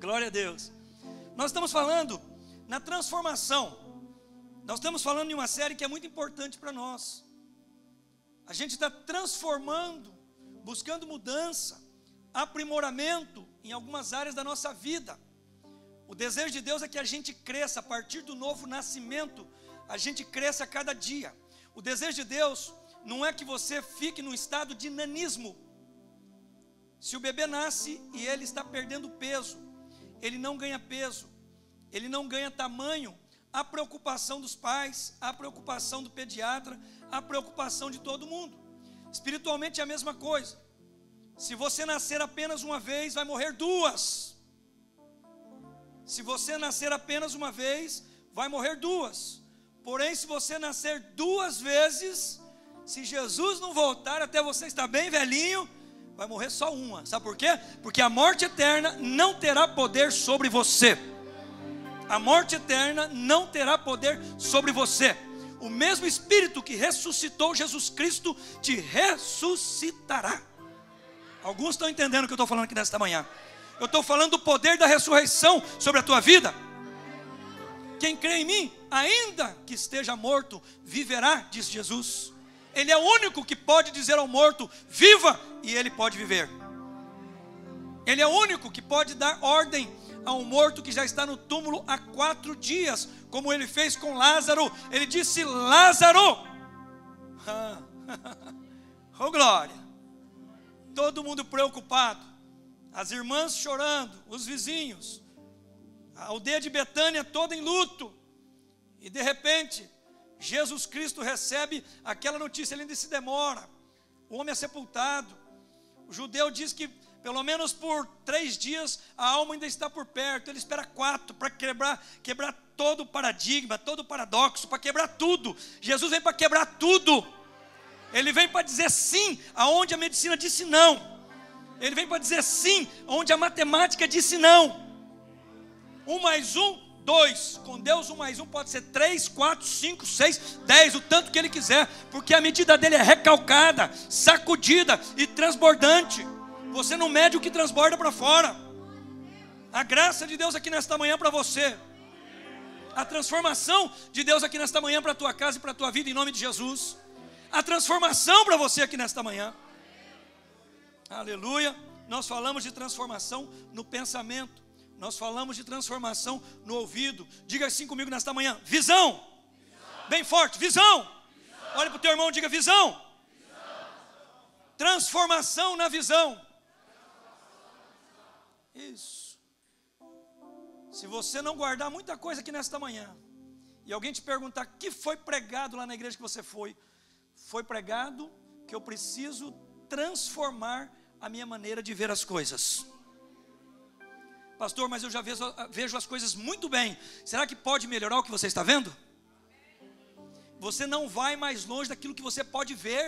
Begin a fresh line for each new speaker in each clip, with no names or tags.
Glória a Deus. Nós estamos falando na transformação. Nós estamos falando de uma série que é muito importante para nós. A gente está transformando, buscando mudança, aprimoramento em algumas áreas da nossa vida. O desejo de Deus é que a gente cresça a partir do novo nascimento, a gente cresça a cada dia. O desejo de Deus não é que você fique num estado de nanismo. Se o bebê nasce e ele está perdendo peso, ele não ganha peso, ele não ganha tamanho, a preocupação dos pais, a preocupação do pediatra, a preocupação de todo mundo. Espiritualmente é a mesma coisa. Se você nascer apenas uma vez, vai morrer duas. Se você nascer apenas uma vez, vai morrer duas. Porém, se você nascer duas vezes, se Jesus não voltar até você estar bem velhinho, vai morrer só uma. Sabe por quê? Porque a morte eterna não terá poder sobre você. A morte eterna não terá poder sobre você. O mesmo Espírito que ressuscitou Jesus Cristo te ressuscitará. Alguns estão entendendo o que eu estou falando aqui nesta manhã. Eu estou falando do poder da ressurreição sobre a tua vida. Quem crê em mim, ainda que esteja morto, viverá, diz Jesus. Ele é o único que pode dizer ao morto: viva, e ele pode viver. Ele é o único que pode dar ordem a um morto que já está no túmulo há quatro dias, como ele fez com Lázaro. Ele disse: Lázaro, oh glória, todo mundo preocupado as irmãs chorando, os vizinhos, a aldeia de Betânia toda em luto. E de repente, Jesus Cristo recebe aquela notícia, ele ainda se demora. O homem é sepultado. O judeu diz que pelo menos por três dias a alma ainda está por perto. Ele espera quatro para quebrar, quebrar todo o paradigma, todo o paradoxo, para quebrar tudo. Jesus vem para quebrar tudo. Ele vem para dizer sim aonde a medicina disse não. Ele vem para dizer sim, onde a matemática disse não. Um mais um, dois. Com Deus, um mais um pode ser três, quatro, cinco, seis, dez, o tanto que Ele quiser, porque a medida dele é recalcada, sacudida e transbordante. Você não mede o que transborda para fora. A graça de Deus aqui nesta manhã para você. A transformação de Deus aqui nesta manhã para a tua casa e para a tua vida, em nome de Jesus. A transformação para você aqui nesta manhã. Aleluia. Nós falamos de transformação no pensamento. Nós falamos de transformação no ouvido. Diga assim comigo nesta manhã: visão. visão. Bem forte, visão. visão. Olha para o teu irmão, diga visão. visão. Transformação na visão. Isso. Se você não guardar muita coisa aqui nesta manhã, e alguém te perguntar que foi pregado lá na igreja que você foi, foi pregado que eu preciso transformar a minha maneira de ver as coisas. Pastor, mas eu já vejo, vejo as coisas muito bem. Será que pode melhorar o que você está vendo? Você não vai mais longe daquilo que você pode ver.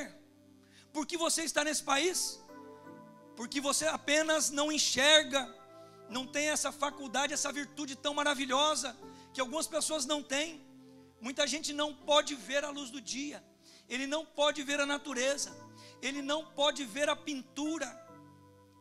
Porque você está nesse país? Porque você apenas não enxerga, não tem essa faculdade, essa virtude tão maravilhosa que algumas pessoas não têm. Muita gente não pode ver a luz do dia, ele não pode ver a natureza, ele não pode ver a pintura,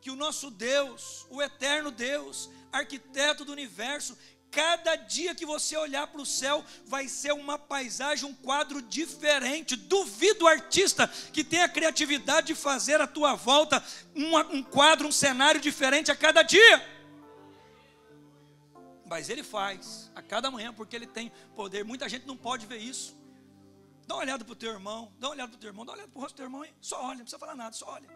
que o nosso Deus, o eterno Deus, arquiteto do universo, cada dia que você olhar para o céu, vai ser uma paisagem, um quadro diferente. Duvido o artista que tem a criatividade de fazer à tua volta um, um quadro, um cenário diferente a cada dia. Mas ele faz a cada manhã, porque ele tem poder. Muita gente não pode ver isso. Dá uma olhada para o teu irmão, dá uma olhada para o teu irmão, dá uma olhada para o rosto do teu irmão, só olha, não precisa falar nada, só olha.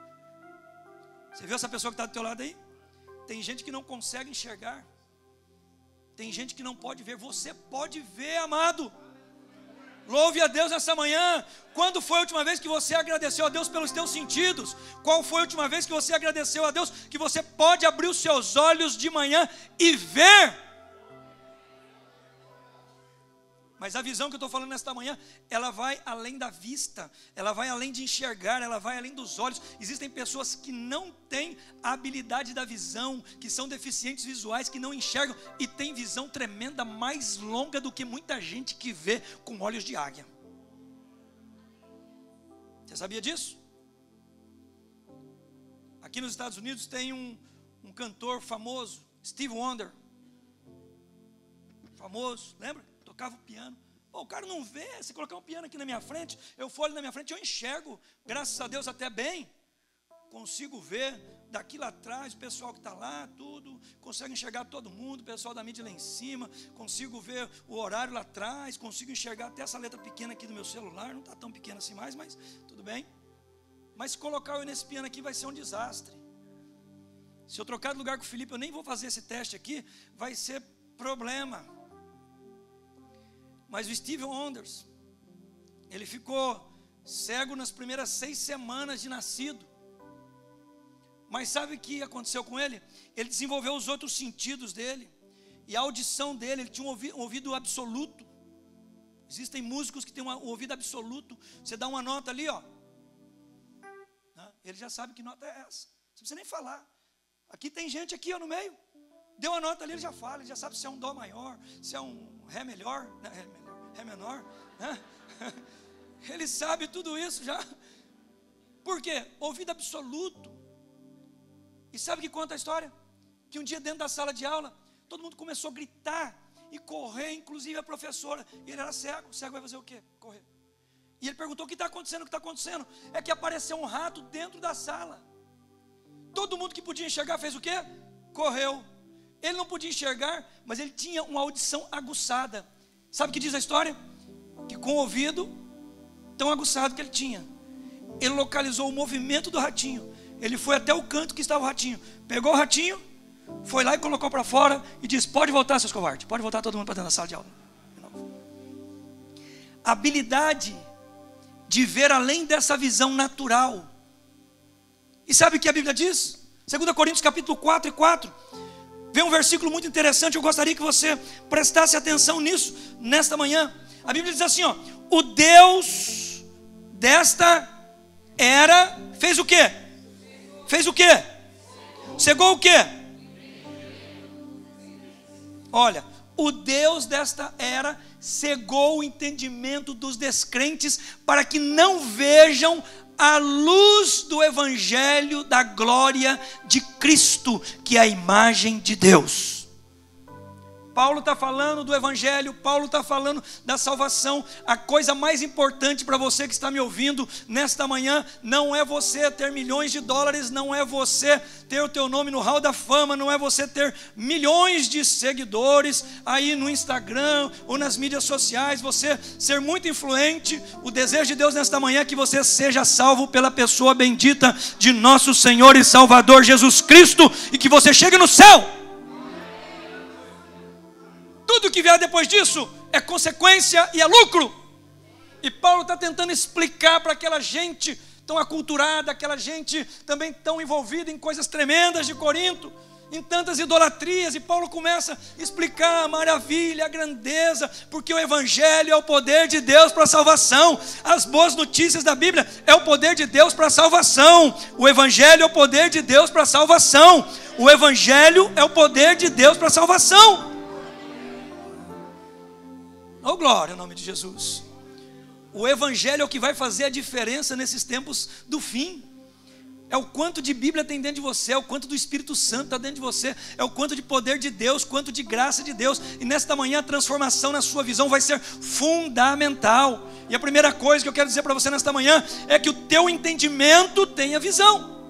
Você viu essa pessoa que está do teu lado aí? Tem gente que não consegue enxergar. Tem gente que não pode ver. Você pode ver, amado. Louve a Deus nessa manhã. Quando foi a última vez que você agradeceu a Deus pelos teus sentidos? Qual foi a última vez que você agradeceu a Deus que você pode abrir os seus olhos de manhã e ver Mas a visão que eu estou falando nesta manhã, ela vai além da vista, ela vai além de enxergar, ela vai além dos olhos. Existem pessoas que não têm a habilidade da visão, que são deficientes visuais, que não enxergam e têm visão tremenda, mais longa do que muita gente que vê com olhos de águia. Você sabia disso? Aqui nos Estados Unidos tem um, um cantor famoso, Steve Wonder, famoso, lembra? Tocava o piano. Pô, o cara não vê, se colocar um piano aqui na minha frente, eu ali na minha frente, eu enxergo, graças a Deus até bem. Consigo ver daqui lá atrás, o pessoal que está lá, tudo, consigo enxergar todo mundo, o pessoal da mídia lá em cima, consigo ver o horário lá atrás, consigo enxergar até essa letra pequena aqui do meu celular, não está tão pequena assim mais, mas tudo bem. Mas se colocar eu nesse piano aqui vai ser um desastre. Se eu trocar de lugar com o Felipe, eu nem vou fazer esse teste aqui, vai ser problema. Mas o Steve Wonders, ele ficou cego nas primeiras seis semanas de nascido. Mas sabe o que aconteceu com ele? Ele desenvolveu os outros sentidos dele. E a audição dele, ele tinha um ouvido, absoluto. Existem músicos que têm um ouvido absoluto. Você dá uma nota ali, ó. Ele já sabe que nota é essa. Não precisa nem falar. Aqui tem gente aqui ó, no meio. Deu a nota ali, ele já fala, ele já sabe se é um dó maior, se é um ré melhor, né? ré, melhor, ré menor. Né? Ele sabe tudo isso já. Por quê? Ouvido absoluto. E sabe que conta a história? Que um dia dentro da sala de aula, todo mundo começou a gritar e correr, inclusive a professora. E ele era cego. O cego vai fazer o quê? Correr. E ele perguntou: o que está acontecendo? O que está acontecendo? É que apareceu um rato dentro da sala. Todo mundo que podia enxergar fez o quê? Correu. Ele não podia enxergar, mas ele tinha uma audição aguçada. Sabe o que diz a história? Que com o ouvido tão aguçado que ele tinha, ele localizou o movimento do ratinho. Ele foi até o canto que estava o ratinho, pegou o ratinho, foi lá e colocou para fora e disse: Pode voltar, seus covardes, pode voltar todo mundo para dentro da sala de aula. Habilidade de ver além dessa visão natural. E sabe o que a Bíblia diz? 2 Coríntios capítulo 4 e 4. Vem um versículo muito interessante, eu gostaria que você prestasse atenção nisso nesta manhã. A Bíblia diz assim, ó: "O Deus desta era fez o quê? Fez o quê? Cegou o quê? Olha, o Deus desta era cegou o entendimento dos descrentes para que não vejam a luz do evangelho da glória de Cristo, que é a imagem de Deus. Paulo está falando do Evangelho, Paulo está falando da salvação. A coisa mais importante para você que está me ouvindo nesta manhã não é você ter milhões de dólares, não é você ter o teu nome no hall da fama, não é você ter milhões de seguidores aí no Instagram ou nas mídias sociais, você ser muito influente. O desejo de Deus nesta manhã é que você seja salvo pela pessoa bendita de nosso Senhor e Salvador Jesus Cristo e que você chegue no céu tudo que vier depois disso é consequência e é lucro. E Paulo está tentando explicar para aquela gente tão aculturada, aquela gente também tão envolvida em coisas tremendas de Corinto, em tantas idolatrias, e Paulo começa a explicar a maravilha, a grandeza, porque o Evangelho é o poder de Deus para a salvação, as boas notícias da Bíblia é o poder de Deus para a salvação, o Evangelho é o poder de Deus para a salvação, o Evangelho é o poder de Deus para a salvação. Oh, glória ao nome de Jesus. O Evangelho é o que vai fazer a diferença nesses tempos do fim. É o quanto de Bíblia tem dentro de você, é o quanto do Espírito Santo está dentro de você, é o quanto de poder de Deus, quanto de graça de Deus. E nesta manhã a transformação na sua visão vai ser fundamental. E a primeira coisa que eu quero dizer para você nesta manhã é que o teu entendimento tenha visão.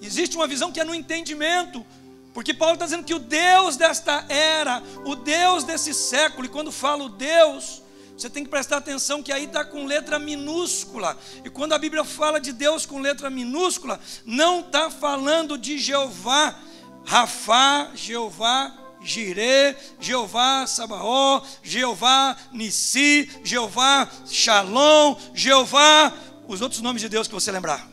Existe uma visão que é no entendimento, porque Paulo está dizendo que o Deus desta era, o Deus desse século, e quando fala o Deus, você tem que prestar atenção que aí está com letra minúscula. E quando a Bíblia fala de Deus com letra minúscula, não está falando de Jeová, Rafá, Jeová, Jirê, Jeová Sabaó, Jeová Nissi, Jeová Shalom, Jeová, os outros nomes de Deus que você lembrar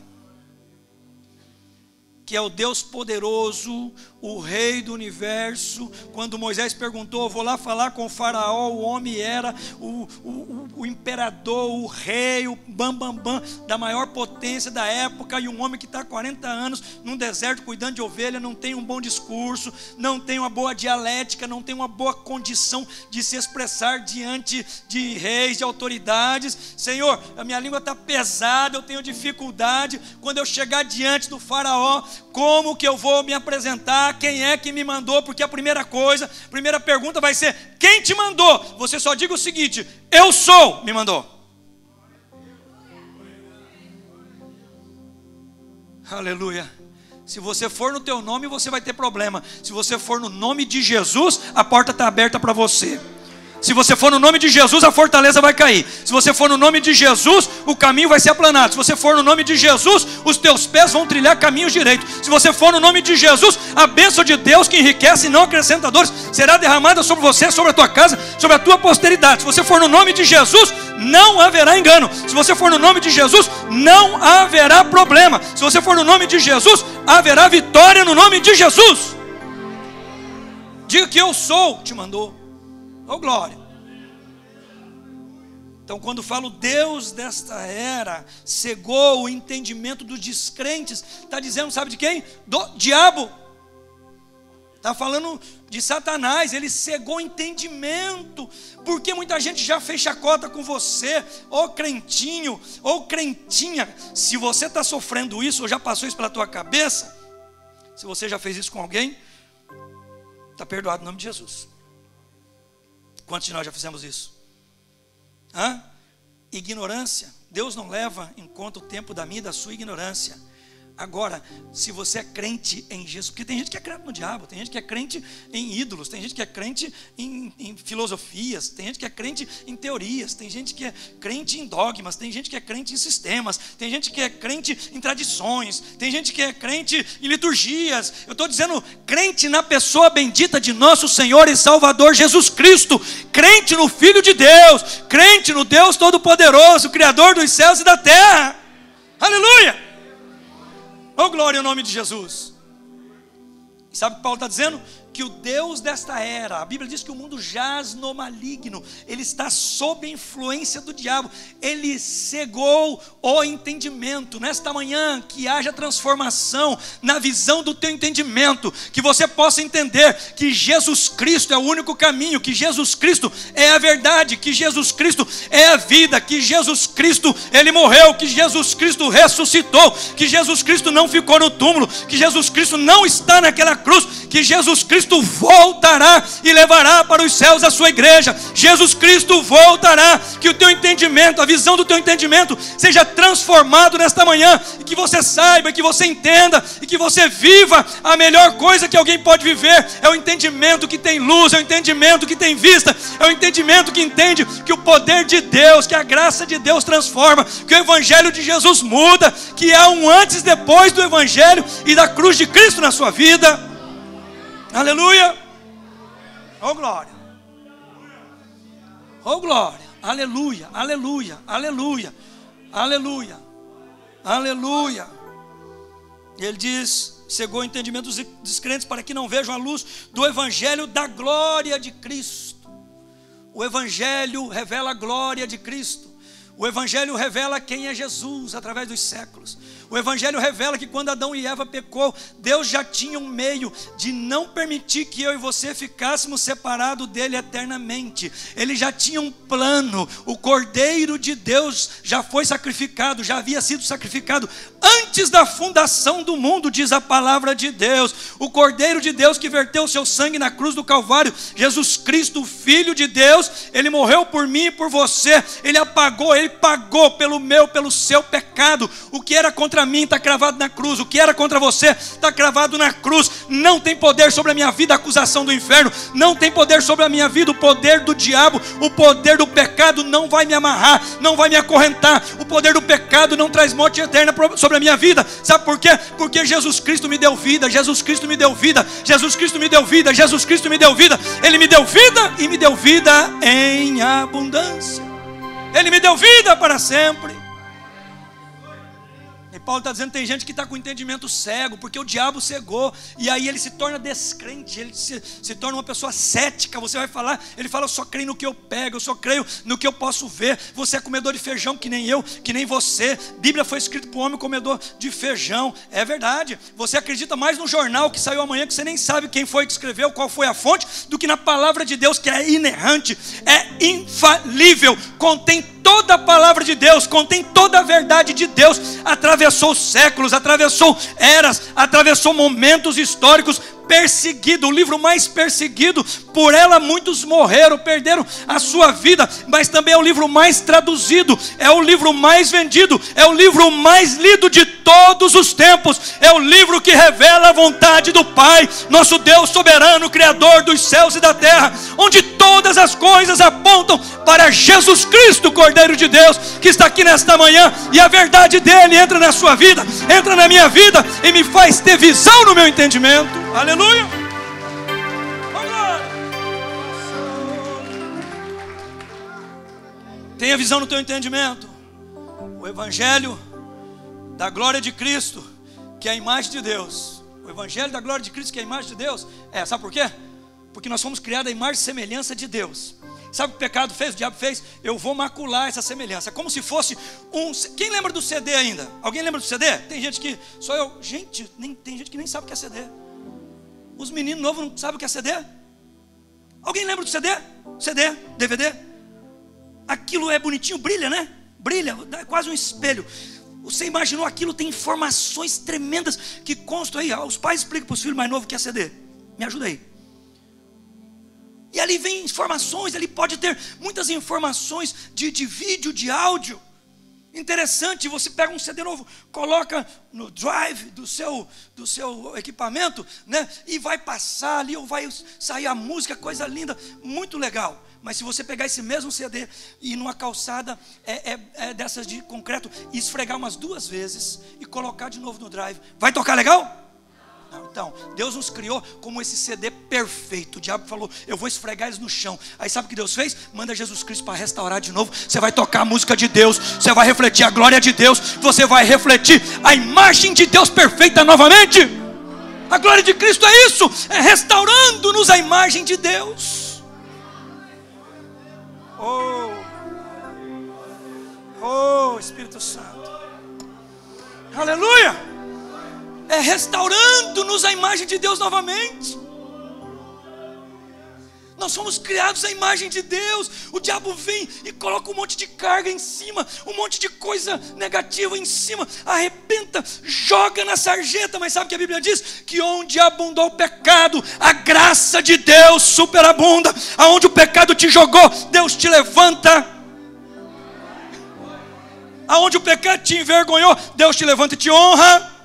que é o Deus poderoso, o Rei do universo. Quando Moisés perguntou, vou lá falar com o Faraó, o homem era o, o, o imperador, o rei, o bambambam bam, bam, da maior potência da época, e um homem que está 40 anos num deserto cuidando de ovelha, não tem um bom discurso, não tem uma boa dialética, não tem uma boa condição de se expressar diante de reis, de autoridades. Senhor, a minha língua está pesada, eu tenho dificuldade. Quando eu chegar diante do Faraó, como que eu vou me apresentar? Quem é que me mandou? Porque a primeira coisa, a primeira pergunta vai ser: quem te mandou? Você só diga o seguinte: eu sou, me mandou. Aleluia. Se você for no teu nome, você vai ter problema. Se você for no nome de Jesus, a porta está aberta para você. Se você for no nome de Jesus, a fortaleza vai cair. Se você for no nome de Jesus, o caminho vai ser aplanado. Se você for no nome de Jesus, os teus pés vão trilhar caminhos direitos. Se você for no nome de Jesus, a bênção de Deus que enriquece e não acrescenta dores será derramada sobre você, sobre a tua casa, sobre a tua posteridade. Se você for no nome de Jesus, não haverá engano. Se você for no nome de Jesus, não haverá problema. Se você for no nome de Jesus, haverá vitória no nome de Jesus. Diga que eu sou, te mandou. Oh glória. Então, quando falo Deus desta era cegou o entendimento dos descrentes, está dizendo, sabe de quem? Do diabo. Está falando de Satanás, ele cegou o entendimento, porque muita gente já fez chacota com você, ô crentinho, ou crentinha. Se você está sofrendo isso, ou já passou isso pela tua cabeça, se você já fez isso com alguém, está perdoado em nome de Jesus. Quantos de nós já fizemos isso? Hã? Ignorância. Deus não leva em conta o tempo da minha e da sua ignorância. Agora, se você é crente em Jesus, porque tem gente que é crente no diabo, tem gente que é crente em ídolos, tem gente que é crente em, em, filosofias, tem gente que é crente em teorias, tem gente que é crente em dogmas, tem gente que é crente em sistemas, tem gente que é crente em tradições, tem gente que é crente em liturgias. Eu estou dizendo crente na pessoa bendita de nosso Senhor e Salvador Jesus Cristo, crente no Filho de Deus, crente no Deus Todo-Poderoso, Criador dos céus e da terra. Aleluia! Oh, glória ao nome de Jesus. Sabe o que Paulo está dizendo? Que o Deus desta era, a Bíblia diz que o mundo jaz no maligno, ele está sob a influência do diabo, ele cegou o entendimento. Nesta manhã, que haja transformação na visão do teu entendimento, que você possa entender que Jesus Cristo é o único caminho, que Jesus Cristo é a verdade, que Jesus Cristo é a vida, que Jesus Cristo, ele morreu, que Jesus Cristo ressuscitou, que Jesus Cristo não ficou no túmulo, que Jesus Cristo não está naquela cruz, que Jesus Cristo Cristo voltará e levará para os céus a sua igreja. Jesus Cristo voltará. Que o teu entendimento, a visão do teu entendimento seja transformado nesta manhã. E que você saiba, que você entenda e que você viva a melhor coisa que alguém pode viver. É o entendimento que tem luz, é o entendimento que tem vista, é o entendimento que entende que o poder de Deus, que a graça de Deus transforma, que o Evangelho de Jesus muda, que há um antes e depois do Evangelho e da cruz de Cristo na sua vida. Aleluia. Oh glória. Oh glória. Aleluia. Aleluia. Aleluia. Aleluia. Aleluia. Ele diz: cegou o entendimento dos descrentes para que não vejam a luz do evangelho da glória de Cristo. O evangelho revela a glória de Cristo. O Evangelho revela quem é Jesus através dos séculos. O Evangelho revela que quando Adão e Eva pecou, Deus já tinha um meio de não permitir que eu e você ficássemos separados dele eternamente. Ele já tinha um plano. O Cordeiro de Deus já foi sacrificado, já havia sido sacrificado antes da fundação do mundo, diz a palavra de Deus. O Cordeiro de Deus que verteu o seu sangue na cruz do Calvário, Jesus Cristo, Filho de Deus, ele morreu por mim e por você. Ele apagou, ele pagou pelo meu, pelo seu pecado. O que era contra contra mim está cravado na cruz, o que era contra você está cravado na cruz. Não tem poder sobre a minha vida a acusação do inferno, não tem poder sobre a minha vida o poder do diabo, o poder do pecado não vai me amarrar, não vai me acorrentar. O poder do pecado não traz morte eterna sobre a minha vida. Sabe por quê? Porque Jesus Cristo me deu vida, Jesus Cristo me deu vida, Jesus Cristo me deu vida, Jesus Cristo me deu vida. Ele me deu vida e me deu vida em abundância. Ele me deu vida para sempre. Paulo está dizendo tem gente que está com entendimento cego, porque o diabo cegou, e aí ele se torna descrente, ele se, se torna uma pessoa cética. Você vai falar, ele fala: Eu só creio no que eu pego, eu só creio no que eu posso ver. Você é comedor de feijão que nem eu, que nem você. Bíblia foi escrita para o homem comedor de feijão. É verdade. Você acredita mais no jornal que saiu amanhã, que você nem sabe quem foi que escreveu, qual foi a fonte, do que na palavra de Deus, que é inerrante, é infalível, contém toda a palavra de Deus, contém toda a verdade de Deus. Atravessou séculos, atravessou eras, atravessou momentos históricos, perseguido, o livro mais perseguido, por ela muitos morreram, perderam a sua vida, mas também é o livro mais traduzido, é o livro mais vendido, é o livro mais lido de todos os tempos, é o livro que revela a vontade do Pai, nosso Deus soberano, Criador dos céus e da terra, onde todas as coisas apontam para Jesus Cristo, Cordeiro de Deus, que está aqui nesta manhã, e a verdade dele entra na sua vida, entra na minha vida e me faz ter visão no meu entendimento. Aleluia. Vamos lá. Tenha visão no teu entendimento. O Evangelho da glória de Cristo, que é a imagem de Deus. O Evangelho da glória de Cristo, que é a imagem de Deus. É, sabe por quê? Porque nós fomos criados a imagem e semelhança de Deus. Sabe o que o pecado fez? O diabo fez? Eu vou macular essa semelhança. É como se fosse um. Quem lembra do CD ainda? Alguém lembra do CD? Tem gente que. Só eu. Gente, nem, tem gente que nem sabe o que é CD. Os meninos novos não sabem o que é CD? Alguém lembra do CD? CD, DVD? Aquilo é bonitinho, brilha, né? Brilha, é quase um espelho. Você imaginou aquilo? Tem informações tremendas que constam aí. Os pais explicam para os filhos mais novos o que é CD. Me ajuda aí. E ali vem informações, ali pode ter muitas informações de, de vídeo, de áudio. Interessante, você pega um CD novo, coloca no drive do seu, do seu equipamento, né? E vai passar ali, ou vai sair a música, coisa linda, muito legal. Mas se você pegar esse mesmo CD e numa calçada é, é, é dessas de concreto, e esfregar umas duas vezes e colocar de novo no drive, vai tocar legal? Então, Deus nos criou como esse CD perfeito. O diabo falou: Eu vou esfregar eles no chão. Aí sabe o que Deus fez? Manda Jesus Cristo para restaurar de novo. Você vai tocar a música de Deus, você vai refletir a glória de Deus, você vai refletir a imagem de Deus perfeita novamente. A glória de Cristo é isso, é restaurando-nos a imagem de Deus. Oh, oh Espírito Santo, aleluia é restaurando-nos a imagem de Deus novamente. Nós somos criados à imagem de Deus. O diabo vem e coloca um monte de carga em cima, um monte de coisa negativa em cima, arrebenta, joga na sarjeta. Mas sabe o que a Bíblia diz? Que onde abundou o pecado, a graça de Deus superabunda. Aonde o pecado te jogou, Deus te levanta. Aonde o pecado te envergonhou, Deus te levanta e te honra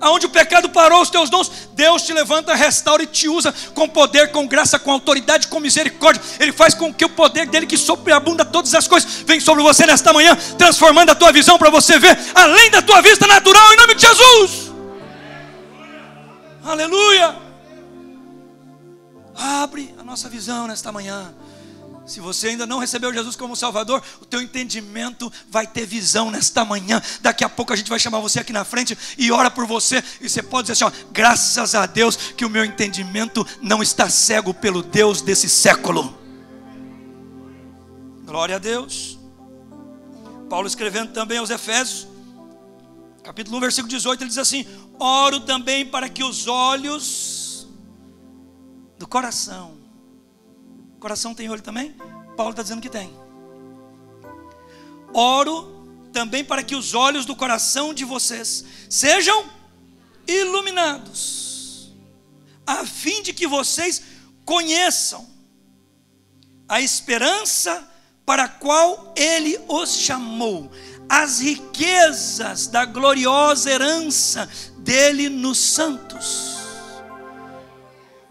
aonde o pecado parou os teus dons, Deus te levanta, restaura e te usa com poder, com graça, com autoridade, com misericórdia. Ele faz com que o poder dele que sobreabunda todas as coisas venha sobre você nesta manhã, transformando a tua visão para você ver além da tua vista natural em nome de Jesus. Aleluia! Abre a nossa visão nesta manhã. Se você ainda não recebeu Jesus como Salvador, o teu entendimento vai ter visão nesta manhã. Daqui a pouco a gente vai chamar você aqui na frente e ora por você. E você pode dizer assim: ó, graças a Deus que o meu entendimento não está cego pelo Deus desse século. Glória a Deus. Paulo escrevendo também aos Efésios, capítulo 1, versículo 18, ele diz assim: Oro também para que os olhos do coração Coração tem olho também? Paulo está dizendo que tem. Oro também para que os olhos do coração de vocês sejam iluminados, a fim de que vocês conheçam a esperança para a qual ele os chamou, as riquezas da gloriosa herança dele nos santos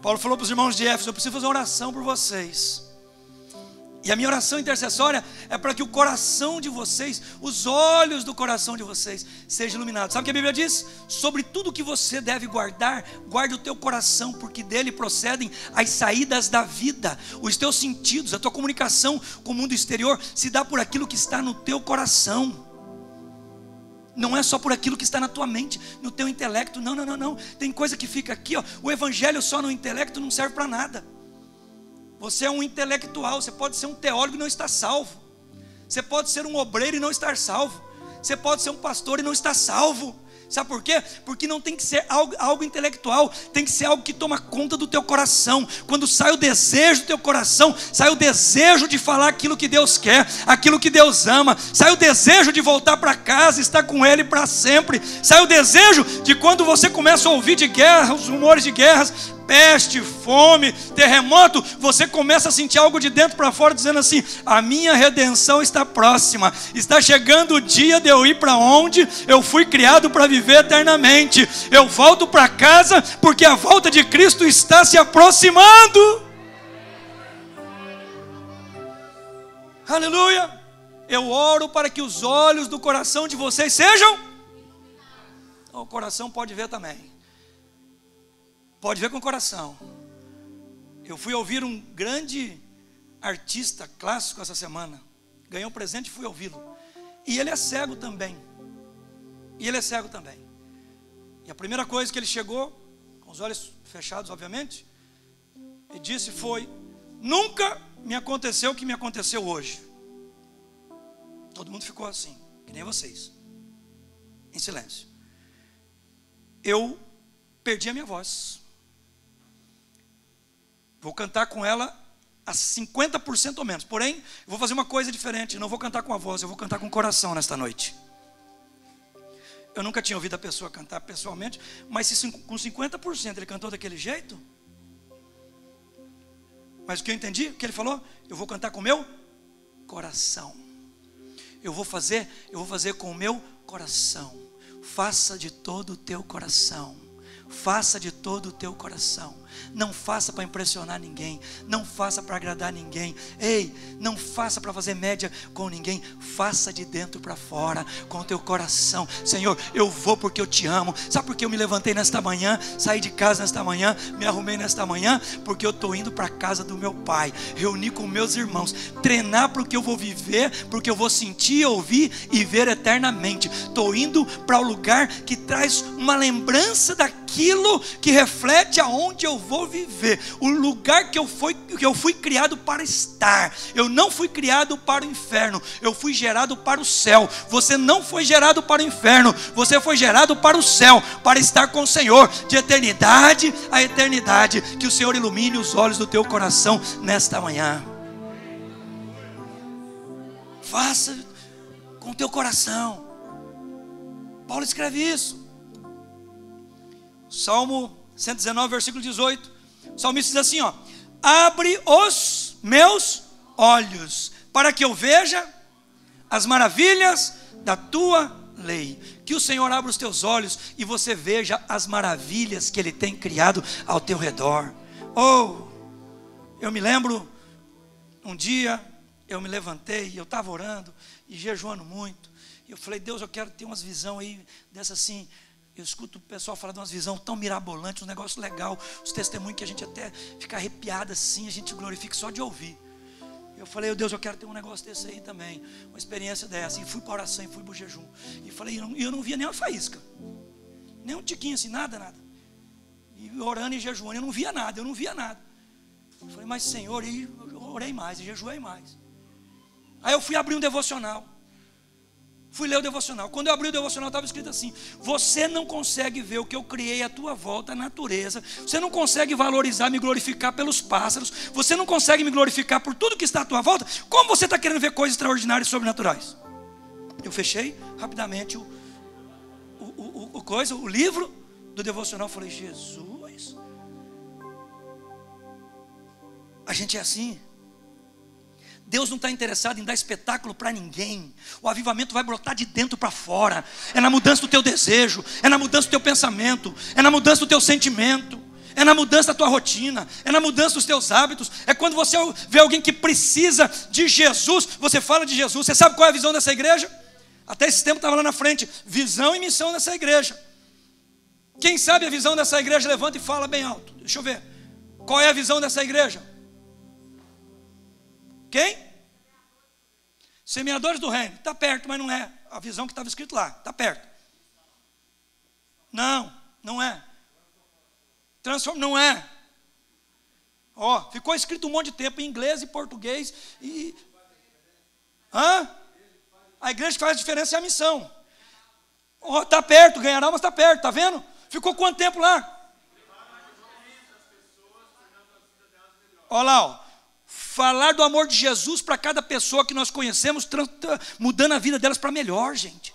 Paulo falou para os irmãos de Éfeso: Eu preciso fazer uma oração por vocês. E a minha oração intercessória é para que o coração de vocês, os olhos do coração de vocês, sejam iluminados. Sabe o que a Bíblia diz? Sobre tudo que você deve guardar, guarde o teu coração, porque dele procedem as saídas da vida. Os teus sentidos, a tua comunicação com o mundo exterior se dá por aquilo que está no teu coração. Não é só por aquilo que está na tua mente, no teu intelecto. Não, não, não, não. Tem coisa que fica aqui, ó. O evangelho só no intelecto não serve para nada. Você é um intelectual, você pode ser um teólogo e não estar salvo. Você pode ser um obreiro e não estar salvo. Você pode ser um pastor e não estar salvo. Sabe por quê? Porque não tem que ser algo, algo, intelectual, tem que ser algo que toma conta do teu coração. Quando sai o desejo do teu coração, sai o desejo de falar aquilo que Deus quer, aquilo que Deus ama, sai o desejo de voltar para casa, estar com Ele para sempre, sai o desejo de quando você começa a ouvir de guerra, os rumores de guerras, peste, fome, terremoto, você começa a sentir algo de dentro para fora, dizendo assim: a minha redenção está próxima, está chegando o dia de eu ir para onde eu fui criado para viver eternamente. Eu volto para casa porque a volta de Cristo está se aproximando. Aleluia! Eu oro para que os olhos do coração de vocês sejam. O coração pode ver também. Pode ver com o coração. Eu fui ouvir um grande artista clássico essa semana. Ganhou um presente e fui ouvi-lo. E ele é cego também. E ele é cego também. E a primeira coisa que ele chegou, com os olhos fechados, obviamente, e disse foi: Nunca me aconteceu o que me aconteceu hoje. Todo mundo ficou assim, que nem vocês, em silêncio. Eu perdi a minha voz. Vou cantar com ela a 50% ou menos. Porém, vou fazer uma coisa diferente. Não vou cantar com a voz, eu vou cantar com o coração nesta noite. Eu nunca tinha ouvido a pessoa cantar pessoalmente, mas se com 50% ele cantou daquele jeito. Mas o que eu entendi, o que ele falou? Eu vou cantar com o meu coração. Eu vou fazer, eu vou fazer com o meu coração. Faça de todo o teu coração. Faça de todo o teu coração. Não faça para impressionar ninguém. Não faça para agradar ninguém. Ei, não faça para fazer média com ninguém. Faça de dentro para fora, com o teu coração. Senhor, eu vou porque eu te amo. Sabe por que eu me levantei nesta manhã? Saí de casa nesta manhã, me arrumei nesta manhã, porque eu estou indo para a casa do meu pai, reunir com meus irmãos, treinar para o que eu vou viver, porque eu vou sentir, ouvir e ver eternamente. Estou indo para o lugar que traz uma lembrança daquilo que reflete aonde eu vou viver, o lugar que eu, fui, que eu fui criado para estar. Eu não fui criado para o inferno, eu fui gerado para o céu. Você não foi gerado para o inferno, você foi gerado para o céu, para estar com o Senhor, de eternidade a eternidade. Que o Senhor ilumine os olhos do teu coração nesta manhã. Faça com o teu coração. Paulo escreve isso. Salmo 119, versículo 18. O salmista diz assim: ó, abre os meus olhos, para que eu veja as maravilhas da tua lei. Que o Senhor abra os teus olhos e você veja as maravilhas que Ele tem criado ao teu redor. Oh, eu me lembro, um dia eu me levantei, eu estava orando e jejuando muito. E eu falei, Deus, eu quero ter umas visão aí dessa assim, eu escuto o pessoal falar de umas visões tão mirabolantes, um negócio legal, os testemunhos que a gente até fica arrepiado assim, a gente glorifica só de ouvir. Eu falei, oh, Deus, eu quero ter um negócio desse aí também, uma experiência dessa. E fui para oração, e fui para o jejum. E falei, e eu, não via nem uma faísca, nem um tiquinho assim, nada, nada. E orando e jejuando, eu não via nada, eu não via nada. Eu falei, mas Senhor, e eu orei mais, e jejuei mais. Aí eu fui abrir um devocional. Fui ler o devocional. Quando eu abri o devocional, estava escrito assim: Você não consegue ver o que eu criei à tua volta, a natureza. Você não consegue valorizar, me glorificar pelos pássaros. Você não consegue me glorificar por tudo que está à tua volta. Como você está querendo ver coisas extraordinárias e sobrenaturais? Eu fechei rapidamente o, o, o, o coisa, o livro do devocional. Falei: Jesus, a gente é assim. Deus não está interessado em dar espetáculo para ninguém. O avivamento vai brotar de dentro para fora. É na mudança do teu desejo, é na mudança do teu pensamento, é na mudança do teu sentimento, é na mudança da tua rotina, é na mudança dos teus hábitos. É quando você vê alguém que precisa de Jesus, você fala de Jesus. Você sabe qual é a visão dessa igreja? Até esse tempo estava lá na frente: visão e missão dessa igreja. Quem sabe a visão dessa igreja, levanta e fala bem alto. Deixa eu ver. Qual é a visão dessa igreja? Quem? Semeadores do reino. Está perto, mas não é a visão que estava escrito lá. Está perto. Não, não é. Transforma, não é. Ó, oh, ficou escrito um monte de tempo em inglês e português e Hã? A igreja que faz a diferença é a missão. Está perto, ganhará, mas está perto, está vendo? Ficou quanto tempo lá? Olha lá, ó. Falar do amor de Jesus para cada pessoa que nós conhecemos, mudando a vida delas para melhor, gente.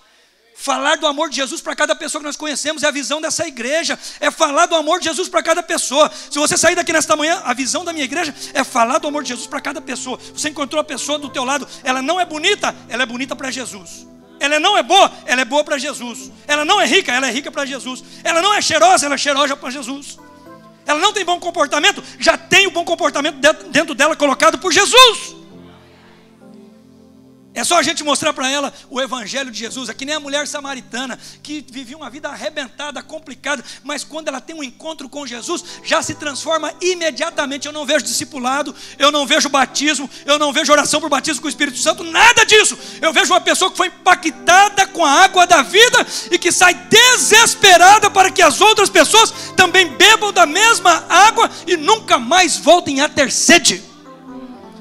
Falar do amor de Jesus para cada pessoa que nós conhecemos é a visão dessa igreja, é falar do amor de Jesus para cada pessoa. Se você sair daqui nesta manhã, a visão da minha igreja é falar do amor de Jesus para cada pessoa. Você encontrou a pessoa do teu lado, ela não é bonita, ela é bonita para Jesus. Ela não é boa, ela é boa para Jesus. Ela não é rica, ela é rica para Jesus. Ela não é cheirosa, ela é cheirosa para Jesus. Ela não tem bom comportamento, já tem o bom comportamento dentro dela colocado por Jesus. É só a gente mostrar para ela o Evangelho de Jesus. É que nem a mulher samaritana que vivia uma vida arrebentada, complicada, mas quando ela tem um encontro com Jesus, já se transforma imediatamente. Eu não vejo discipulado, eu não vejo batismo, eu não vejo oração por batismo com o Espírito Santo, nada disso. Eu vejo uma pessoa que foi impactada com a água da vida e que sai desesperada para que as outras pessoas também bebam da mesma água e nunca mais voltem a ter sede.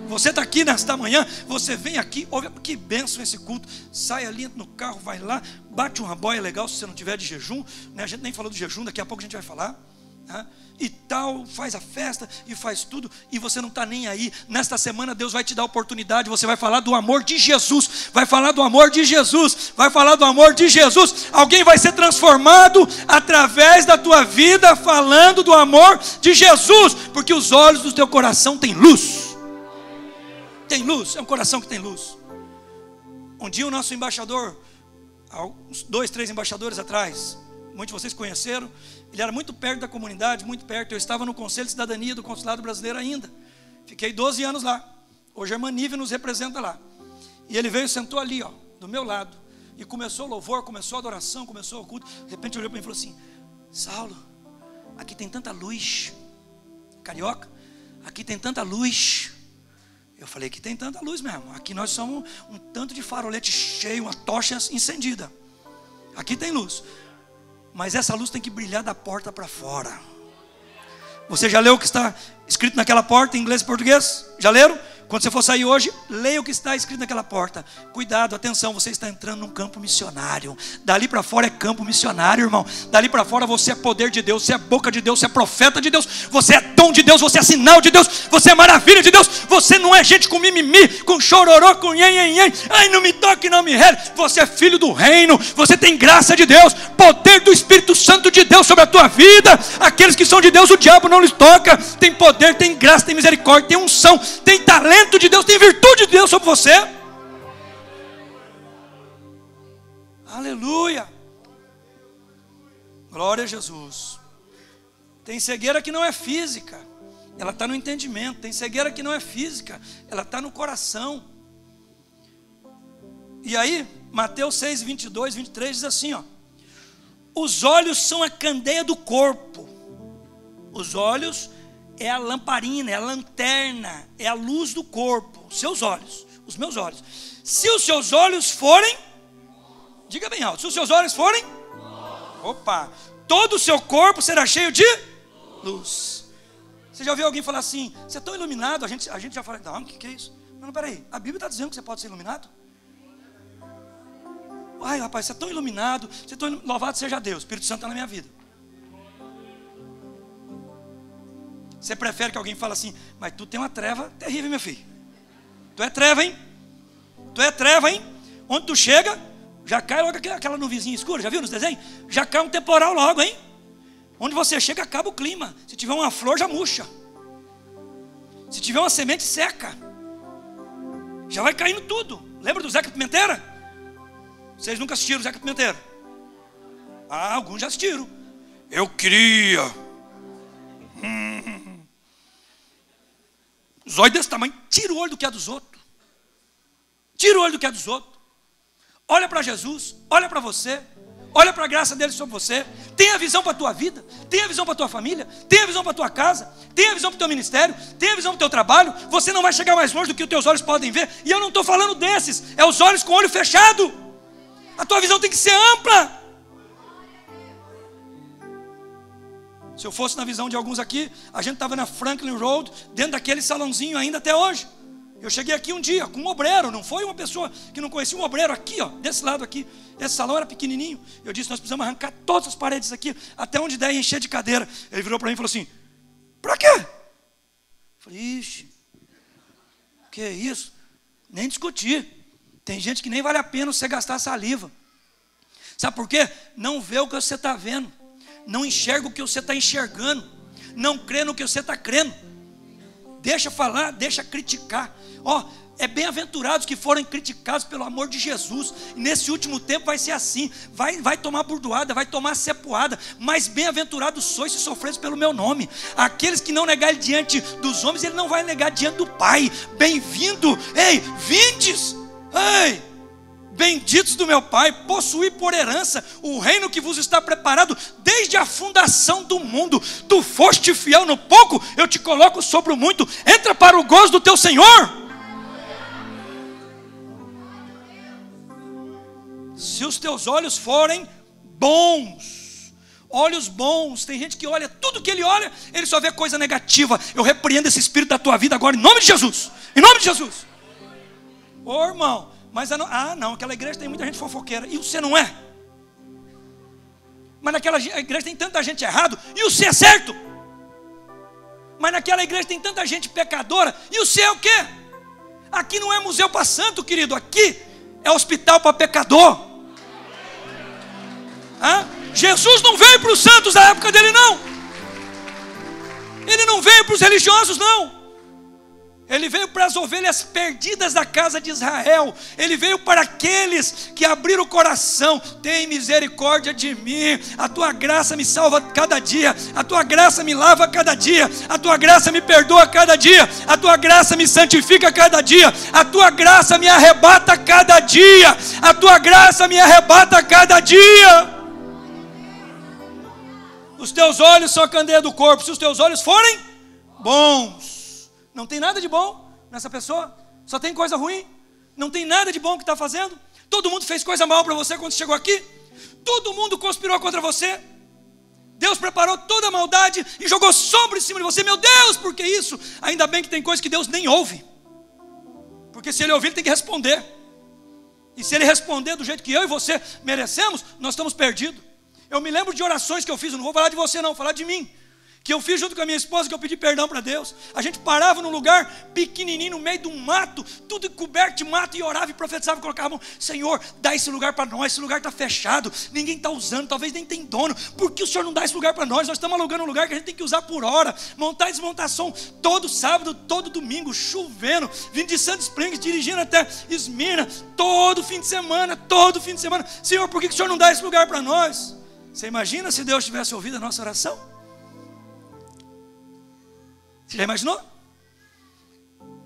Você está aqui nesta manhã, você vem aqui, ouve, que benção esse culto. Sai ali no carro, vai lá, bate uma boia legal se você não tiver de jejum. Né? A gente nem falou do jejum, daqui a pouco a gente vai falar. Né? E tal, faz a festa e faz tudo, e você não está nem aí. Nesta semana Deus vai te dar oportunidade, você vai falar do amor de Jesus, vai falar do amor de Jesus, vai falar do amor de Jesus. Alguém vai ser transformado através da tua vida, falando do amor de Jesus, porque os olhos do teu coração têm luz tem luz, é um coração que tem luz. Um dia o nosso embaixador, uns dois, três embaixadores atrás, muitos de vocês conheceram, ele era muito perto da comunidade, muito perto. Eu estava no Conselho de Cidadania do Consulado Brasileiro ainda. Fiquei 12 anos lá. Hoje a Nive nos representa lá. E ele veio e sentou ali, ó, do meu lado. E começou o louvor, começou a adoração, começou o culto. De repente olhou para mim e falou assim: Saulo, aqui tem tanta luz. Carioca, aqui tem tanta luz. Eu falei que tem tanta luz mesmo. Aqui nós somos um tanto de farolete cheio, uma tocha incendida. Aqui tem luz. Mas essa luz tem que brilhar da porta para fora. Você já leu o que está escrito naquela porta em inglês e português? Já leram? Quando você for sair hoje, leia o que está escrito naquela porta. Cuidado, atenção, você está entrando num campo missionário. Dali para fora é campo missionário, irmão. Dali para fora você é poder de Deus, você é boca de Deus, você é profeta de Deus, você é dom de Deus, você é sinal de Deus, você é maravilha de Deus. Você não é gente com mimimi, com chororô, com nhen. Ai, não me toque, não me rele. Você é filho do reino, você tem graça de Deus, poder do Espírito Santo de Deus sobre a tua vida. Aqueles que são de Deus, o diabo não lhes toca. Tem poder, tem graça, tem misericórdia, tem unção, tem talento talento de Deus, tem virtude de Deus sobre você. Aleluia. Glória a Jesus. Tem cegueira que não é física, ela está no entendimento. Tem cegueira que não é física, ela está no coração. E aí, Mateus 6, 22, 23 diz assim: ó, Os olhos são a candeia do corpo. Os olhos é a lamparina, é a lanterna, é a luz do corpo, seus olhos, os meus olhos. Se os seus olhos forem, diga bem alto, se os seus olhos forem, opa, todo o seu corpo será cheio de luz. Você já ouviu alguém falar assim, você é tão iluminado, a gente, a gente já fala, não, o que, que é isso? Não, não, peraí, a Bíblia está dizendo que você pode ser iluminado? Ai, rapaz, você é tão iluminado, você é tão louvado seja Deus, o Espírito Santo está na minha vida. Você prefere que alguém fale assim, mas tu tem uma treva terrível, meu filho. Tu é treva, hein? Tu é treva, hein? Onde tu chega, já cai logo aquela nuvizinha escura, já viu nos desenhos? Já cai um temporal logo, hein? Onde você chega, acaba o clima. Se tiver uma flor, já murcha. Se tiver uma semente, seca. Já vai caindo tudo. Lembra do Zeca Pimenteira? Vocês nunca assistiram o Zeca Pimenteira? Ah, alguns já assistiram. Eu queria. Hum, Zóio desse tamanho, tira o olho do que é dos outros. Tira o olho do que é dos outros. Olha para Jesus, olha para você, olha para a graça dele sobre você. Tenha visão para a tua vida, tenha visão para a tua família, tenha visão para a tua casa, tenha visão para o teu ministério, tenha visão para o teu trabalho. Você não vai chegar mais longe do que os teus olhos podem ver. E eu não estou falando desses, é os olhos com o olho fechado. A tua visão tem que ser ampla. Se eu fosse na visão de alguns aqui, a gente estava na Franklin Road, dentro daquele salãozinho ainda até hoje. Eu cheguei aqui um dia com um obreiro, não foi uma pessoa que não conhecia um obreiro aqui, ó, desse lado aqui. Esse salão era pequenininho. Eu disse: Nós precisamos arrancar todas as paredes aqui, até onde der e encher de cadeira. Ele virou para mim e falou assim: Para quê? Eu falei: Ixi, que é isso? Nem discutir. Tem gente que nem vale a pena você gastar saliva. Sabe por quê? Não vê o que você está vendo, não enxerga o que você está enxergando, não crê no que você está crendo. Deixa falar, deixa criticar. Ó, oh, é bem-aventurados que forem criticados pelo amor de Jesus. E nesse último tempo vai ser assim: vai, vai tomar burdoada, vai tomar cepoada, mas bem-aventurados sois se sofreis pelo meu nome. Aqueles que não negarem diante dos homens, ele não vai negar diante do Pai. Bem-vindo, ei, vindes, ei, benditos do meu Pai, possuí por herança o reino que vos está preparado desde a fundação do mundo. Tu foste fiel no pouco, eu te coloco sobre o muito. Entra para o gozo do teu Senhor. se os teus olhos forem bons, olhos bons, tem gente que olha, tudo que ele olha, ele só vê coisa negativa. Eu repreendo esse espírito da tua vida agora, em nome de Jesus, em nome de Jesus. Ô irmão, mas não, ah, não, aquela igreja tem muita gente fofoqueira, e você não é? Mas naquela igreja tem tanta gente errado, e o você é certo? Mas naquela igreja tem tanta gente pecadora, e o você é o quê? Aqui não é museu para santo, querido, aqui é hospital para pecador. Hã? Jesus não veio para os santos da época dele, não. Ele não veio para os religiosos, não. Ele veio para as ovelhas perdidas da casa de Israel. Ele veio para aqueles que abriram o coração. Tem misericórdia de mim. A tua graça me salva cada dia. A tua graça me lava cada dia. A tua graça me perdoa cada dia. A tua graça me santifica cada dia. A tua graça me arrebata cada dia. A tua graça me arrebata cada dia. Os teus olhos são a candeia do corpo. Se os teus olhos forem bons, não tem nada de bom nessa pessoa, só tem coisa ruim. Não tem nada de bom que está fazendo. Todo mundo fez coisa mal para você quando chegou aqui. Todo mundo conspirou contra você. Deus preparou toda a maldade e jogou sombra em cima de você. Meu Deus, por que isso? Ainda bem que tem coisas que Deus nem ouve. Porque se Ele ouvir, Ele tem que responder. E se Ele responder do jeito que eu e você merecemos, nós estamos perdidos. Eu me lembro de orações que eu fiz, eu não vou falar de você, não, vou falar de mim. Que eu fiz junto com a minha esposa, que eu pedi perdão para Deus. A gente parava num lugar pequenininho, no meio de um mato, tudo coberto de mato, e orava e profetizava, e colocava a mão: Senhor, dá esse lugar para nós. Esse lugar está fechado, ninguém está usando, talvez nem tem dono. Por que o Senhor não dá esse lugar para nós? Nós estamos alugando um lugar que a gente tem que usar por hora, montar e desmontar som todo sábado, todo domingo, chovendo, vindo de Santos Springs, dirigindo até Esmirna, todo fim de semana, todo fim de semana. Senhor, por que o Senhor não dá esse lugar para nós? Você imagina se Deus tivesse ouvido a nossa oração? Você já imaginou?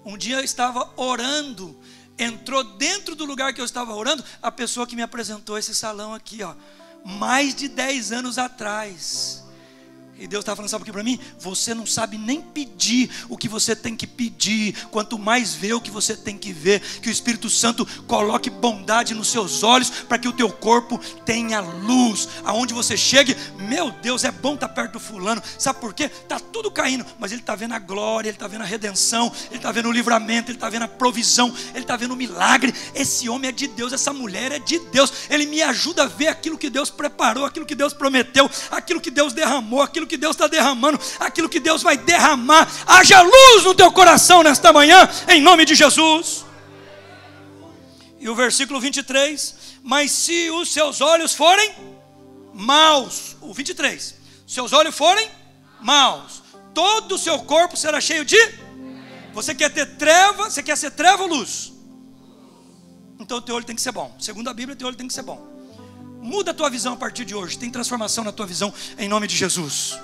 Um dia eu estava orando, entrou dentro do lugar que eu estava orando a pessoa que me apresentou esse salão aqui, ó, mais de 10 anos atrás. E Deus está falando, sabe o que para mim? Você não sabe nem pedir o que você tem que pedir, quanto mais ver o que você tem que ver, que o Espírito Santo coloque bondade nos seus olhos, para que o teu corpo tenha luz, aonde você chegue, meu Deus, é bom estar tá perto do fulano, sabe por quê? Está tudo caindo, mas ele está vendo a glória, ele está vendo a redenção, ele está vendo o livramento, ele está vendo a provisão, ele está vendo o milagre. Esse homem é de Deus, essa mulher é de Deus, ele me ajuda a ver aquilo que Deus preparou, aquilo que Deus prometeu, aquilo que Deus derramou, aquilo que Deus está derramando, aquilo que Deus vai derramar. Haja luz no teu coração nesta manhã, em nome de Jesus. E o versículo 23: Mas se os seus olhos forem maus, o 23, seus olhos forem maus, todo o seu corpo será cheio de. Você quer ter treva, você quer ser treva ou luz? Então o teu olho tem que ser bom. Segundo a Bíblia, o teu olho tem que ser bom. Muda a tua visão a partir de hoje. Tem transformação na tua visão em nome de Jesus.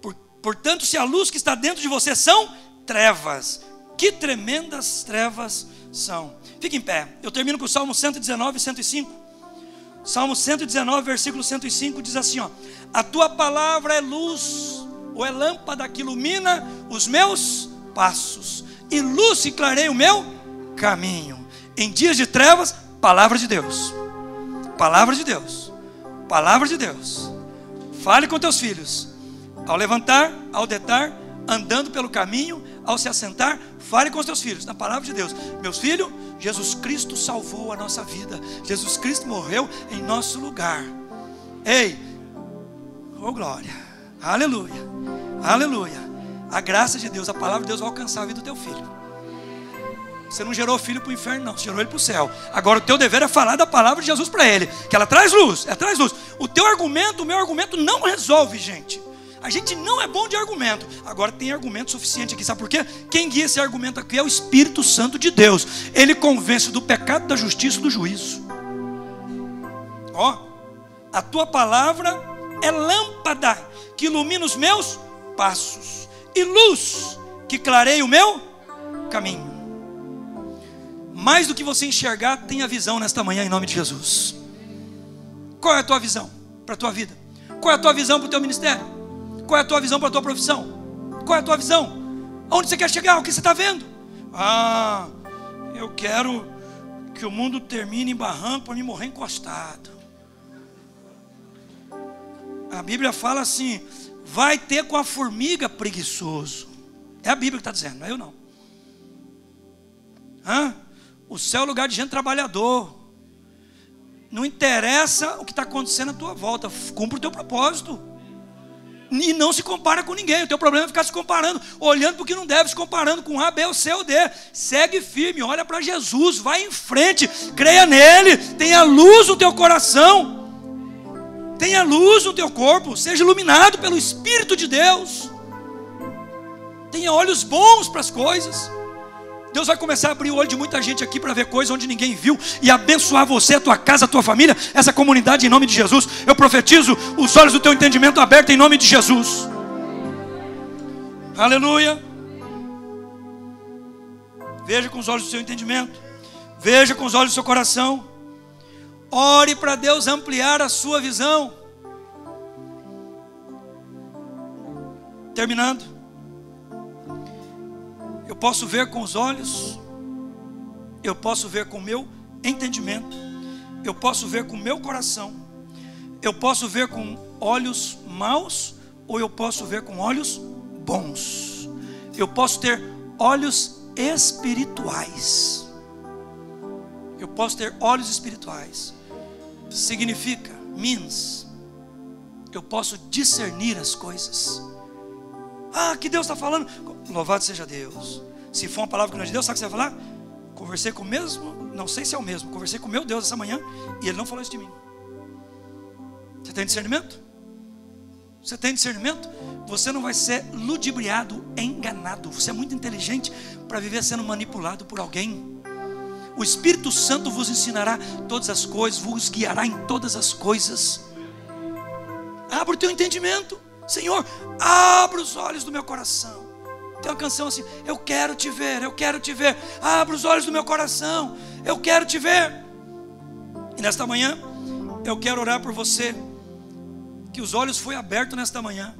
Por, portanto, se a luz que está dentro de você são trevas, que tremendas trevas são. Fique em pé. Eu termino com o Salmo 119, 105. Salmo 119, versículo 105 diz assim: ó, A tua palavra é luz, ou é lâmpada que ilumina os meus passos, e luz e clareia o meu caminho. Em dias de trevas, palavra de Deus. Palavra de Deus. Palavra de Deus. Fale com teus filhos. Ao levantar, ao deitar, andando pelo caminho, ao se assentar, fale com os teus filhos, na palavra de Deus. Meus filhos, Jesus Cristo salvou a nossa vida. Jesus Cristo morreu em nosso lugar. Ei, oh glória, aleluia, aleluia. A graça de Deus, a palavra de Deus vai alcançar a vida do teu filho. Você não gerou filho para o inferno, não, você gerou ele para o céu. Agora o teu dever é falar da palavra de Jesus para ele, que ela traz luz, ela traz luz. O teu argumento, o meu argumento não resolve, gente. A gente não é bom de argumento. Agora tem argumento suficiente aqui. Sabe por quê? Quem guia esse argumento aqui é o Espírito Santo de Deus. Ele convence do pecado, da justiça e do juízo. Ó, a tua palavra é lâmpada que ilumina os meus passos e luz que clareia o meu caminho. Mais do que você enxergar, tenha visão nesta manhã em nome de Jesus. Qual é a tua visão para a tua vida? Qual é a tua visão para o teu ministério? Qual é a tua visão para a tua profissão? Qual é a tua visão? Onde você quer chegar? O que você está vendo? Ah, eu quero que o mundo termine em barranco para me morrer encostado. A Bíblia fala assim: vai ter com a formiga preguiçoso. É a Bíblia que está dizendo, não é eu não. Hã? O céu é lugar de gente trabalhador. Não interessa o que está acontecendo à tua volta, cumpra o teu propósito. E não se compara com ninguém. O teu problema é ficar se comparando, olhando para o que não deve, se comparando com A, B, ou C ou D. Segue firme, olha para Jesus, vai em frente, creia nele, tenha luz no teu coração, tenha luz no teu corpo, seja iluminado pelo Espírito de Deus, tenha olhos bons para as coisas. Deus vai começar a abrir o olho de muita gente aqui para ver coisas onde ninguém viu e abençoar você, a tua casa, a tua família, essa comunidade em nome de Jesus. Eu profetizo os olhos do teu entendimento abertos em nome de Jesus. Aleluia. Veja com os olhos do seu entendimento. Veja com os olhos do seu coração. Ore para Deus ampliar a sua visão. Terminando posso ver com os olhos, eu posso ver com o meu entendimento, eu posso ver com o meu coração, eu posso ver com olhos maus ou eu posso ver com olhos bons. Eu posso ter olhos espirituais. Eu posso ter olhos espirituais. Significa, means, eu posso discernir as coisas. Ah, que Deus está falando. Louvado seja Deus. Se for uma palavra que não é de Deus, sabe o que você vai falar? Conversei com o mesmo, não sei se é o mesmo, conversei com o meu Deus essa manhã e ele não falou isso de mim. Você tem discernimento? Você tem discernimento? Você não vai ser ludibriado, enganado. Você é muito inteligente para viver sendo manipulado por alguém. O Espírito Santo vos ensinará todas as coisas, vos guiará em todas as coisas. Abra o teu entendimento, Senhor, abra os olhos do meu coração. Tem uma canção assim: Eu quero te ver, eu quero te ver. Abra os olhos do meu coração, eu quero te ver. E nesta manhã, eu quero orar por você, que os olhos foi abertos nesta manhã.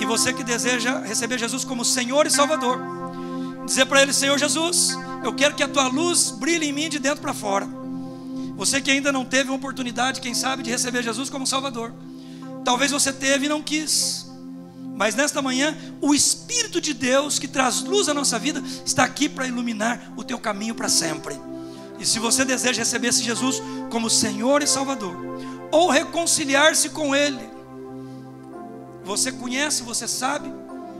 E você que deseja receber Jesus como Senhor e Salvador, dizer para Ele: Senhor Jesus, eu quero que a tua luz brilhe em mim de dentro para fora. Você que ainda não teve uma oportunidade, quem sabe, de receber Jesus como Salvador. Talvez você teve e não quis. Mas nesta manhã, o Espírito de Deus que traz luz à nossa vida está aqui para iluminar o teu caminho para sempre. E se você deseja receber esse Jesus como Senhor e Salvador, ou reconciliar-se com Ele, você conhece, você sabe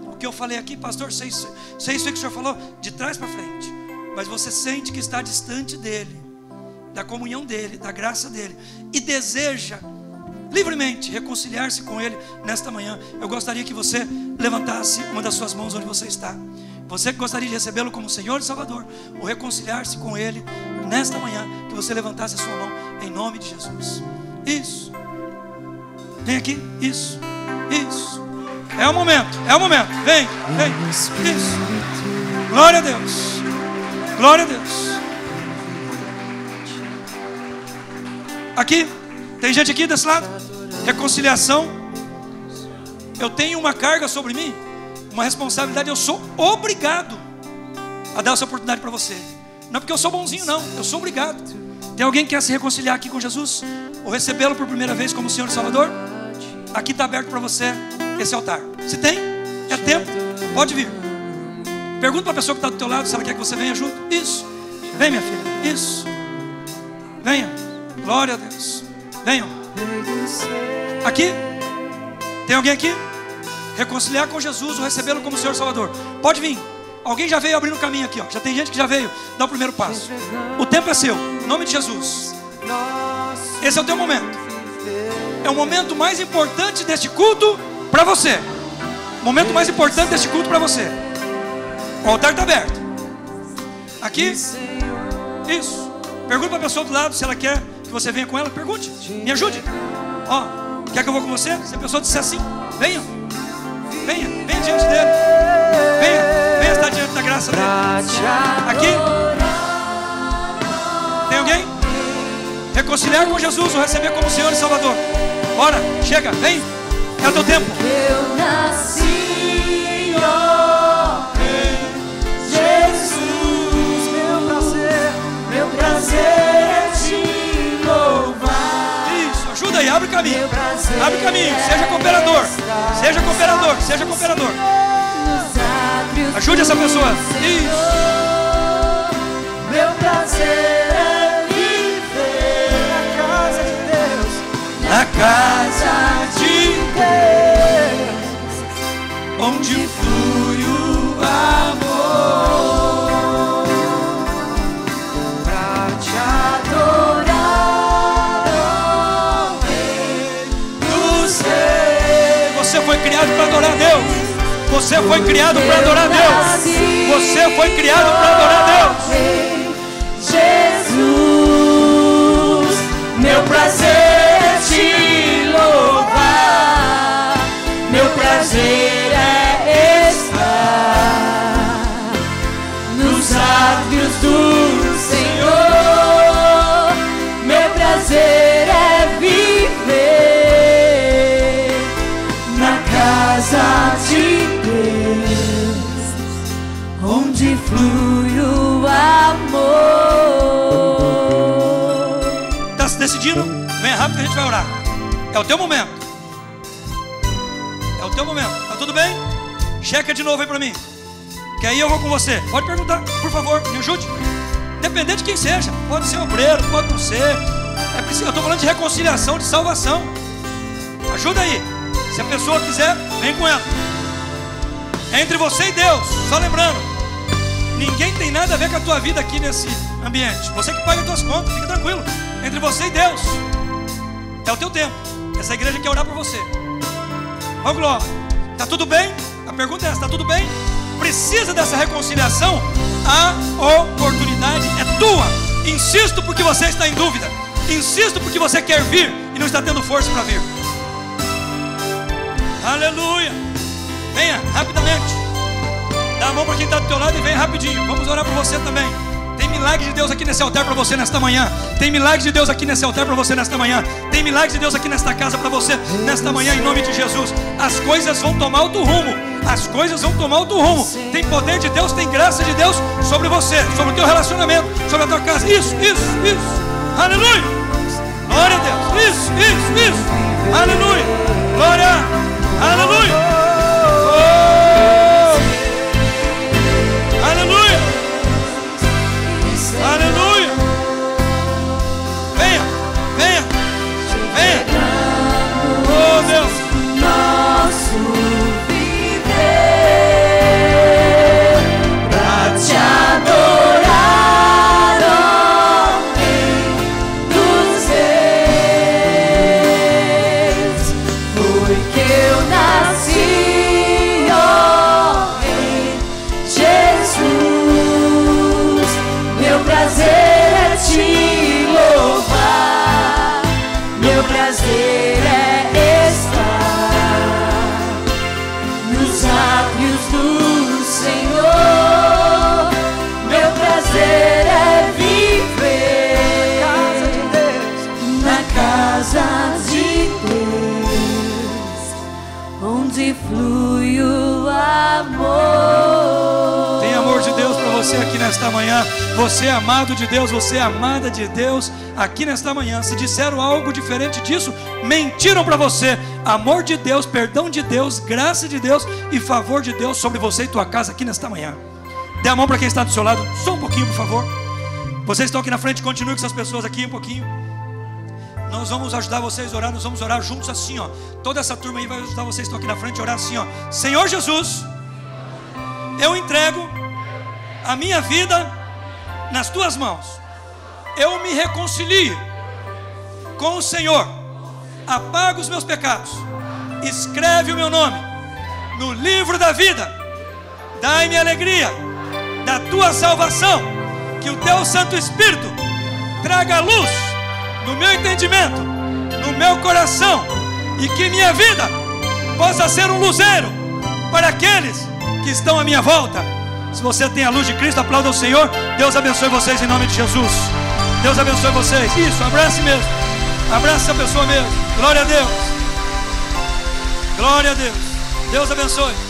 o que eu falei aqui, pastor, sei, sei isso que o senhor falou, de trás para frente, mas você sente que está distante dEle, da comunhão dEle, da graça dEle, e deseja livremente reconciliar-se com Ele nesta manhã, eu gostaria que você levantasse uma das suas mãos onde você está. Você que gostaria de recebê-lo como Senhor e Salvador, ou reconciliar-se com Ele nesta manhã, que você levantasse a sua mão em nome de Jesus. Isso. Vem aqui. Isso. Isso. É o momento. É o momento. Vem. Vem. Isso. Glória a Deus. Glória a Deus. Aqui. Tem gente aqui desse lado? Reconciliação. Eu tenho uma carga sobre mim, uma responsabilidade. Eu sou obrigado a dar essa oportunidade para você. Não é porque eu sou bonzinho, não. Eu sou obrigado. Tem alguém que quer se reconciliar aqui com Jesus? Ou recebê-lo por primeira vez como Senhor e Salvador? Aqui está aberto para você esse altar. Se tem, é tempo. Pode vir. Pergunta para a pessoa que está do teu lado se ela quer que você venha junto. Isso. Vem, minha filha. Isso. Venha. Glória a Deus. Venham. Aqui. Tem alguém aqui? Reconciliar com Jesus ou recebê-lo como Senhor Salvador. Pode vir. Alguém já veio abrindo o caminho aqui, ó. Já tem gente que já veio dar o primeiro passo. O tempo é seu. Em nome de Jesus. Esse é o teu momento. É o momento mais importante deste culto para você. O momento mais importante deste culto para você. O altar está aberto. Aqui. Isso. Pergunta para a pessoa do lado se ela quer que você venha com ela. Pergunte. Me ajude. Ó, quer que eu vou com você? Se a pessoa disser assim, venha. Venha, venha diante dele. Venha, venha estar diante da graça dele. Aqui. Tem alguém? Reconciliar com Jesus ou receber como Senhor e Salvador. Bora, chega, vem. É o teu tempo.
Eu nasci, ó Jesus, meu prazer, meu prazer
caminho. Abre o caminho, seja cooperador. Seja cooperador, seja cooperador. Ajude essa pessoa. Isso.
Meu prazer é viver na casa de Deus,
Na casa
de Deus,
onde flui
adorar
Deus. Você foi criado para adorar Deus. Você foi criado para adorar Deus.
Jesus, meu prazer É o
teu momento. É o teu momento. Tá tudo bem? Checa de novo aí para mim. Que aí eu vou com você. Pode perguntar, por favor, me ajude. Dependendo de quem seja. Pode ser obreiro, pode não ser. É preciso, eu estou falando de reconciliação, de salvação. Ajuda aí. Se a pessoa quiser, vem com ela. É entre você e Deus. Só lembrando, ninguém tem nada a ver com a tua vida aqui nesse ambiente. Você que paga as tuas contas, fica tranquilo. Entre você e Deus. É o teu tempo. Essa igreja quer orar por você. Ó Glória, tá tudo bem? A pergunta é essa, tá tudo bem? Precisa dessa reconciliação? A oportunidade é tua. Insisto porque você está em dúvida. Insisto porque você quer vir e não está tendo força para vir. Aleluia. Venha rapidamente. Dá a mão para quem está do teu lado e vem rapidinho. Vamos orar por você também. Milagre de Deus aqui nesse altar para você nesta manhã. Tem milagre de Deus aqui nesse altar para você nesta manhã. Tem milagre de Deus aqui nesta casa para você nesta manhã em nome de Jesus. As coisas vão tomar outro rumo. As coisas vão tomar outro rumo. Tem poder de Deus, tem graça de Deus sobre você, sobre o teu relacionamento, sobre a tua casa. Isso, isso, isso. Aleluia. Glória a Deus. Isso, isso, isso. Aleluia. Glória. Aleluia. Aleluia. Venha, venha, venha. Oh Deus. Nesta manhã. Você é amado de Deus, você é amada de Deus aqui nesta manhã. Se disseram algo diferente disso, mentiram para você. Amor de Deus, perdão de Deus, graça de Deus e favor de Deus sobre você e tua casa aqui nesta manhã. Dê a mão para quem está do seu lado, só um pouquinho, por favor. Vocês estão aqui na frente, continue com essas pessoas aqui um pouquinho. Nós vamos ajudar vocês a orar, nós vamos orar juntos assim, ó. Toda essa turma aí vai ajudar vocês que estão aqui na frente a orar assim, ó. Senhor Jesus, eu entrego a minha vida nas tuas mãos. Eu me reconcilio com o Senhor. Apaga os meus pecados. Escreve o meu nome no livro da vida. Dai-me alegria da tua salvação. Que o teu Santo Espírito traga luz no meu entendimento, no meu coração, e que minha vida possa ser um luzeiro para aqueles que estão à minha volta. Se você tem a luz de Cristo, aplauda o Senhor. Deus abençoe vocês em nome de Jesus. Deus abençoe vocês. Isso, abrace mesmo. Abrace essa pessoa mesmo. Glória a Deus. Glória a Deus. Deus abençoe.